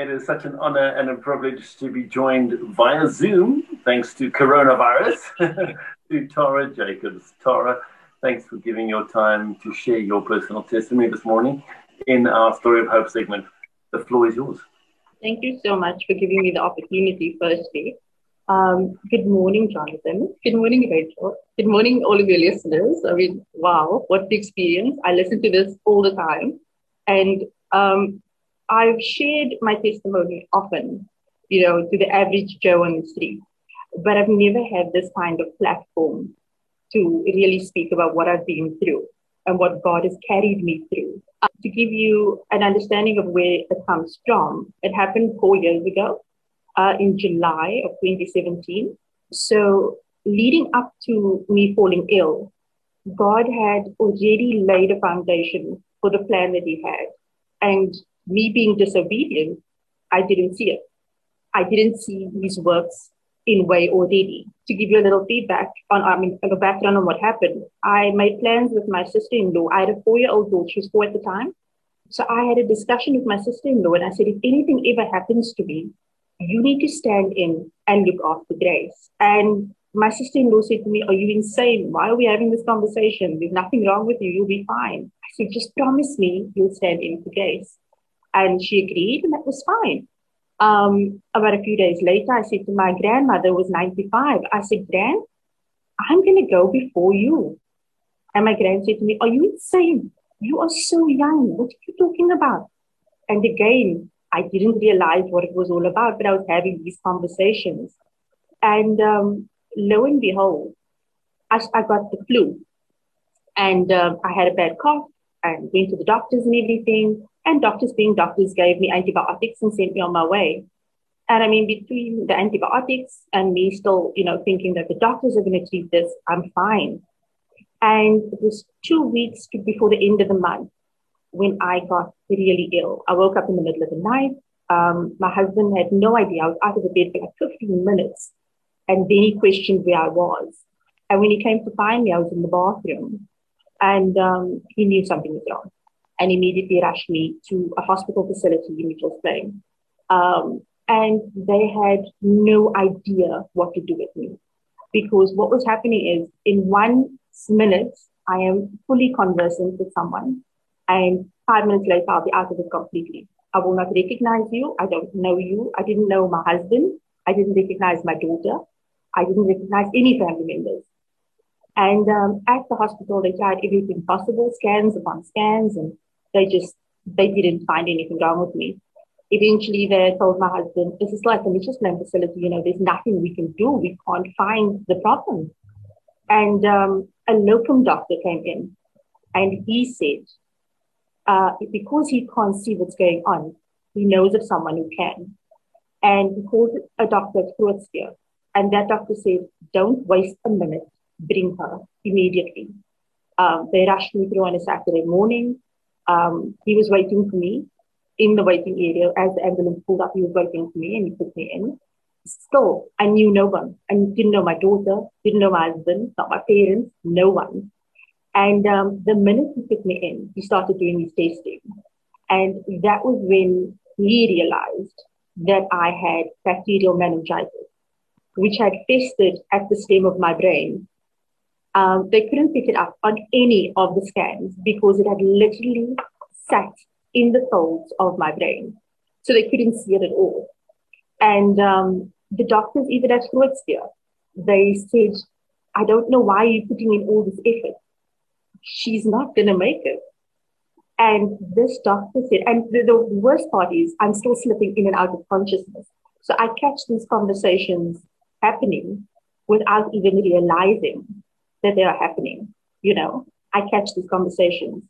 It is such an honor and a privilege to be joined via Zoom, thanks to coronavirus, to Tara Jacobs. Tara, thanks for giving your time to share your personal testimony this morning in our Story of Hope segment. The floor is yours. Thank you so much for giving me the opportunity, firstly. Um, good morning, Jonathan. Good morning, Rachel. Good morning, all of your listeners. I mean, wow, what the experience. I listen to this all the time. And um, I've shared my testimony often, you know, to the average Joe on the street, but I've never had this kind of platform to really speak about what I've been through and what God has carried me through. Uh, to give you an understanding of where it comes from, it happened four years ago uh, in July of 2017. So, leading up to me falling ill, God had already laid a foundation for the plan that He had. And me being disobedient, I didn't see it. I didn't see his works in way or already. To give you a little feedback on, I mean, a background on what happened, I made plans with my sister-in-law. I had a four-year-old daughter, she was four at the time. So I had a discussion with my sister-in-law and I said, if anything ever happens to me, you need to stand in and look after Grace. And my sister-in-law said to me, are you insane? Why are we having this conversation? There's nothing wrong with you. You'll be fine. I said, just promise me you'll stand in for Grace. And she agreed, and that was fine. Um, about a few days later, I said to my grandmother, who was 95. I said, Gran, I'm going to go before you. And my grand said to me, Are you insane? You are so young. What are you talking about? And again, I didn't realize what it was all about, but I was having these conversations. And um, lo and behold, I, I got the flu. And um, I had a bad cough and went to the doctors and everything. And doctors being doctors gave me antibiotics and sent me on my way. And I mean, between the antibiotics and me still, you know, thinking that the doctors are going to treat this, I'm fine. And it was two weeks before the end of the month when I got really ill. I woke up in the middle of the night. Um, my husband had no idea. I was out of the bed for like 15 minutes. And then he questioned where I was. And when he came to find me, I was in the bathroom. And um, he knew something was wrong and immediately rushed me to a hospital facility in Mitchell's Plain. Um, and they had no idea what to do with me because what was happening is in one minute, I am fully conversant with someone, and five minutes later, I'll be out of it completely. I will not recognize you. I don't know you. I didn't know my husband. I didn't recognize my daughter. I didn't recognize any family members. And um, at the hospital, they tried everything possible, scans upon scans, and they just they didn't find anything wrong with me. Eventually, they told my husband, "This is like a Mitchell's Plain facility. You know, there's nothing we can do. We can't find the problem." And um, a locum doctor came in, and he said, uh, because he can't see what's going on, he knows of someone who can. And he called a doctor Groote Schuur, and that doctor said, "Don't waste a minute. Bring her immediately." Um, they rushed me through on a Saturday morning. Um, he was waiting for me in the waiting area as the ambulance pulled up. He was waiting for me and he put me in. Still, I knew no one. I didn't know my daughter, didn't know my husband, not my parents, no one. And um, the minute he put me in, he started doing his testing. And that was when he realized that I had bacterial meningitis, which had festered at the stem of my brain um, they couldn't pick it up on any of the scans because it had literally sat in the folds of my brain. So they couldn't see it at all. And um, the doctors, even at Groote they said, I don't know why you're putting in all this effort. She's not going to make it. And this doctor said, and the, the worst part is I'm still slipping in and out of consciousness. So I catch these conversations happening without even realizing that they are happening. You know, I catch these conversations.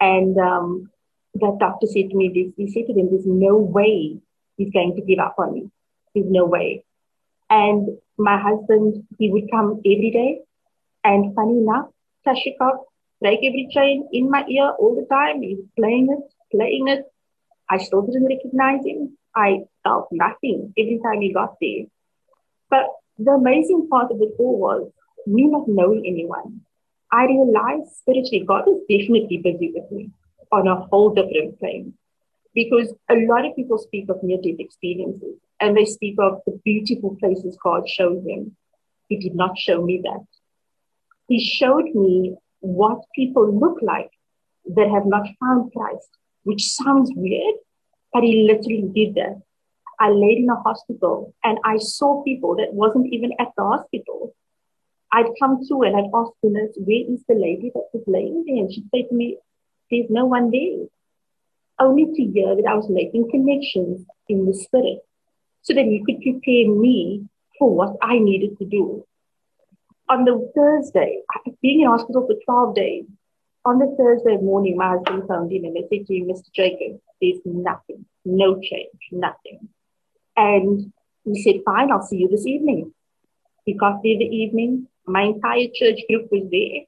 And um, that doctor said to me, he said to them, there's no way he's going to give up on me. There's no way. And my husband, he would come every day. And funny enough, Tasha Cobbs, like every chain in my ear all the time. He's playing it, playing it. I still didn't recognize him. I felt nothing every time he got there. But the amazing part of it all was me not knowing anyone, I realized spiritually God is definitely busy with me on a whole different plane. because a lot of people speak of near death experiences and they speak of the beautiful places God showed them. He did not show me that. He showed me what people look like that have not found Christ, which sounds weird, but he literally did that. I laid in a hospital and I saw people that wasn't even at the hospital. I'd come through and I'd ask the nurse, where is the lady that was laying there? And she'd say to me, there's no one there. Only to hear that I was making connections in the spirit so that he could prepare me for what I needed to do. On the Thursday, being in hospital for 12 days, on the Thursday morning, my husband phoned in and they said to him, Mr. Jacob, there's nothing, no change, nothing. And he said, fine, I'll see you this evening. He got there the evening. My entire church group was there,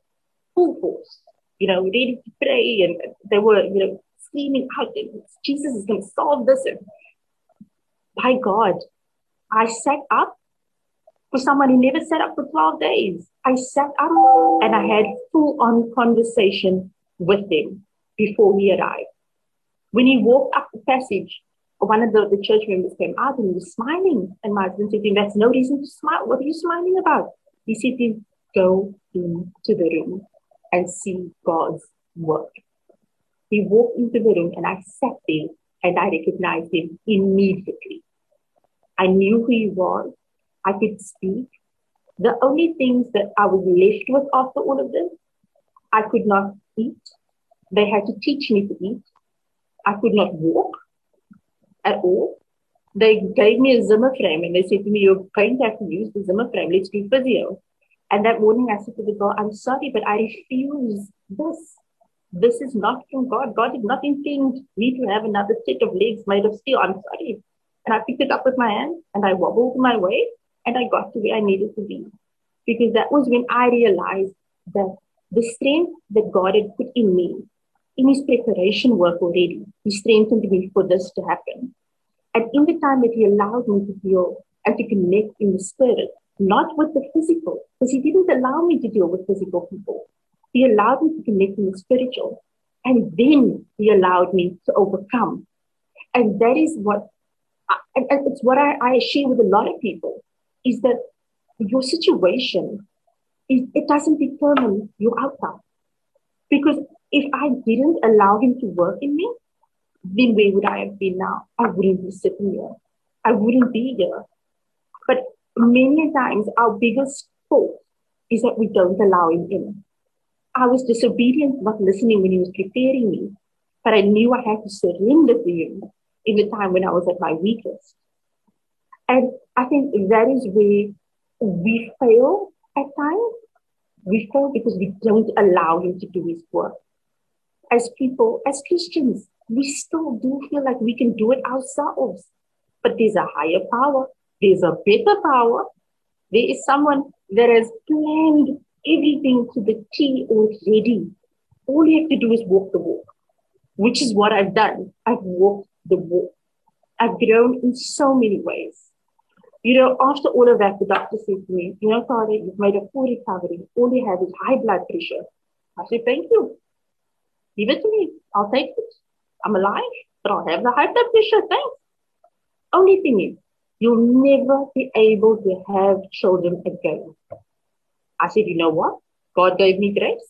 full force, you know, ready to pray. And they were, you know, screaming out, Jesus is going to solve this. And by God, I sat up for someone who never sat up for 12 days. I sat up and I had full on conversation with him before he arrived. When he walked up the passage, one of the, the church members came out and he was smiling. And my husband said to him, That's no reason to smile. What are you smiling about? He said to him, Go into the room and see God's work. He walked into the room and I sat there and I recognized him immediately. I knew who he was. I could speak. The only things that I was left with after all of this, I could not eat. They had to teach me to eat. I could not walk at all. They gave me a Zimmer frame and they said to me, You're going to have to use the Zimmer frame. Let's do physio. And that morning I said to the girl, I'm sorry, but I refuse this. This is not from God. God did not intend me to have another set of legs made of steel. I'm sorry. And I picked it up with my hand and I wobbled my way and I got to where I needed to be. Because that was when I realized that the strength that God had put in me, in his preparation work already, he strengthened me for this to happen. And in the time that he allowed me to feel and to connect in the spirit, not with the physical, because he didn't allow me to deal with physical people. He allowed me to connect in the spiritual. And then he allowed me to overcome. And that is what, and it's what I, I share with a lot of people is that your situation, is, it doesn't determine your outcome. Because if I didn't allow him to work in me, then where would I have been now? I wouldn't be sitting here. I wouldn't be here. But many times our biggest fault is that we don't allow him in. I was disobedient, not listening when he was preparing me, but I knew I had to surrender to him in the time when I was at my weakest. And I think that is where we fail at times. We fail because we don't allow him to do his work. As people, as Christians, we still do feel like we can do it ourselves. But there's a higher power, there's a better power. There is someone that has planned everything to the T already. All you have to do is walk the walk, which is what I've done. I've walked the walk. I've grown in so many ways. You know, after all of that, the doctor said to me, you know, Tara, you've made a full recovery. All you have is high blood pressure. I said, thank you. Give it to me. I'll take it. I'm alive, but I'll have the high blood pressure. Thanks. Only thing is, you'll never be able to have children again. I said, you know what? God gave me grace.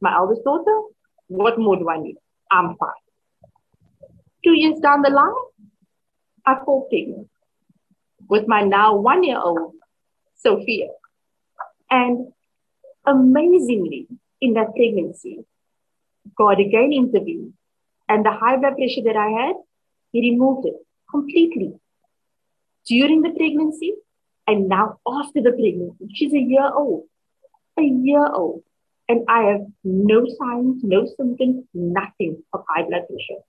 My eldest daughter, what more do I need? I'm fine. Two years down the line, I fall pregnant with my now one year old Sophia. And amazingly, in that pregnancy, God again intervened. And the high blood pressure that I had, He removed it completely during the pregnancy and now after the pregnancy. She's a year old, a year old. And I have no signs, no symptoms, nothing of high blood pressure.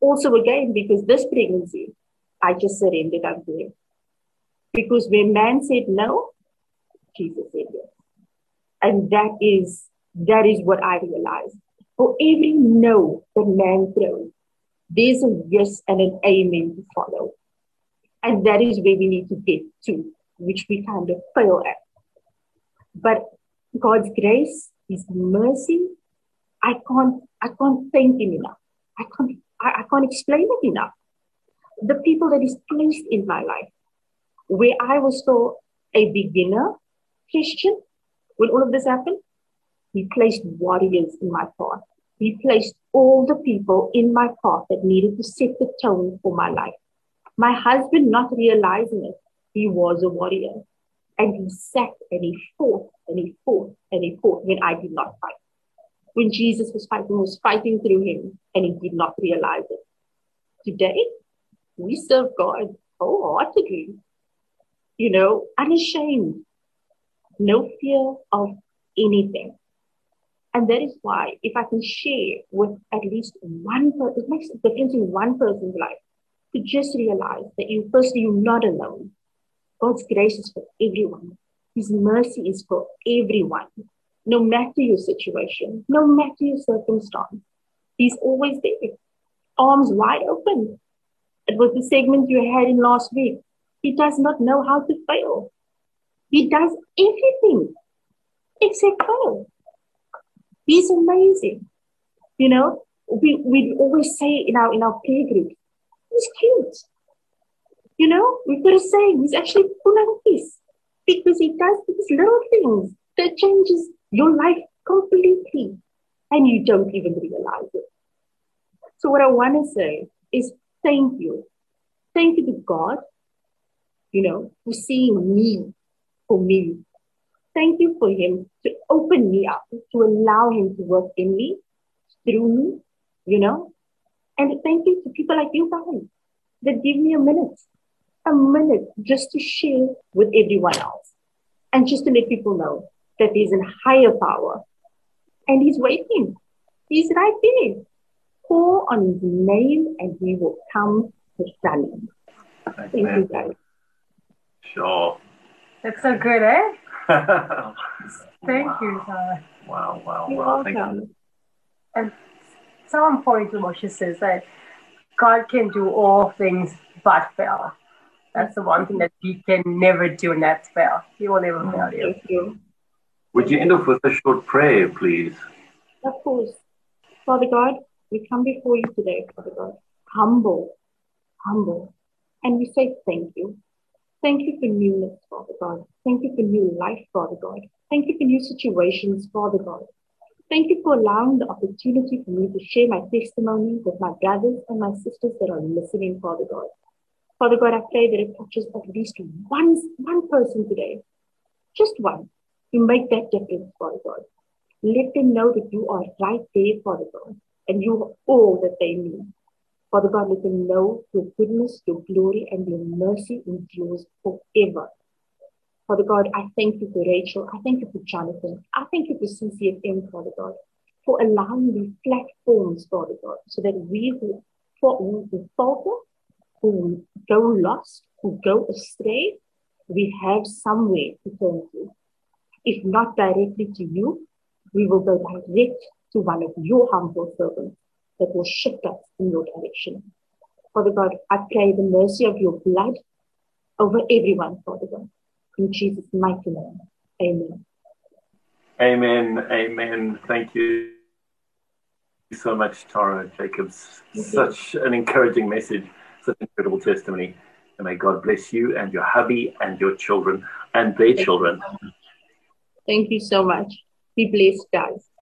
Also, again, because this pregnancy, I just surrendered unto Him. Because when man said no, Jesus said yes. And that is that is what I realized. For every no that man throws, there's a yes and an amen to follow. And that is where we need to get to, which we kind of fail at. But God's grace, His mercy, I can't, I can't thank Him enough. I can't I, I can't explain it enough. The people that He's placed in my life, where I was still a beginner Christian, when all of this happened, He placed warriors in my path. He placed all the people in my path that needed to set the tone for my life. My husband, not realizing it, he was a warrior. And he sat and he fought and he fought and he fought when I did not fight. When Jesus was fighting, was fighting through him and he did not realize it. Today, we serve God wholeheartedly, you know, unashamed, no fear of anything. And that is why, if I can share with at least one person, it makes a difference in one person's life to just realize that you, firstly, you're not alone. God's grace is for everyone. His mercy is for everyone, no matter your situation, no matter your circumstance. He's always there, arms wide open. It was the segment you had in last week. He does not know how to fail. He does everything except fail. He's amazing. You know, we, we always say in our in our play group, he's cute. You know, we could say he's actually full of peace because he does these little things that changes your life completely and you don't even realize it. So what I want to say is thank you. Thank you to God, you know, for seeing me for me thank you for him to open me up, to allow him to work in me, through me, you know. And thank you to people like you guys that give me a minute, a minute just to share with everyone else and just to let people know that there's a higher power and he's waiting. He's right there. Call on his name and he will come to running. Thank you, guys. Sure. That's so good, eh? Thank wow. you, Tara. Wow, wow, You're wow. Thank welcome. you. And so on point to what she says that God can do all things but fail. That's the one thing that He can never do, and that's fail. He will never mm-hmm. fail you. Thank you. Would you end off with a short prayer, please? Of course. Father God, we come before you today, Father God, humble, humble. And we say thank you. Thank you for newness, Father God. Thank you for new life, Father God. Thank you for new situations, Father God. Thank you for allowing the opportunity for me to share my testimony with my brothers and my sisters that are listening, Father God. Father God, I pray that it touches at least one, one person today, just one, You make that difference, Father God. Let them know that you are right there, Father God, and you are all that they need. Father God, let them know your goodness, your glory, and your mercy endures forever. Father God, I thank you for Rachel. I thank you for Jonathan. I thank you for CCFM, Father God, for allowing these platforms, Father God, so that we who, who falter, who go lost, who go astray, we have somewhere to turn to. If not directly to you, we will go direct to one of your humble servants that will shift us in your direction. Father God, I pray the mercy of your blood over everyone, Father God. In Jesus' mighty name. Amen. Amen. Amen. Thank you so much, Tara Jacobs. Such an encouraging message, such an incredible testimony. And may God bless you and your hubby and your children and their you. children. Thank you so much. Be blessed, guys.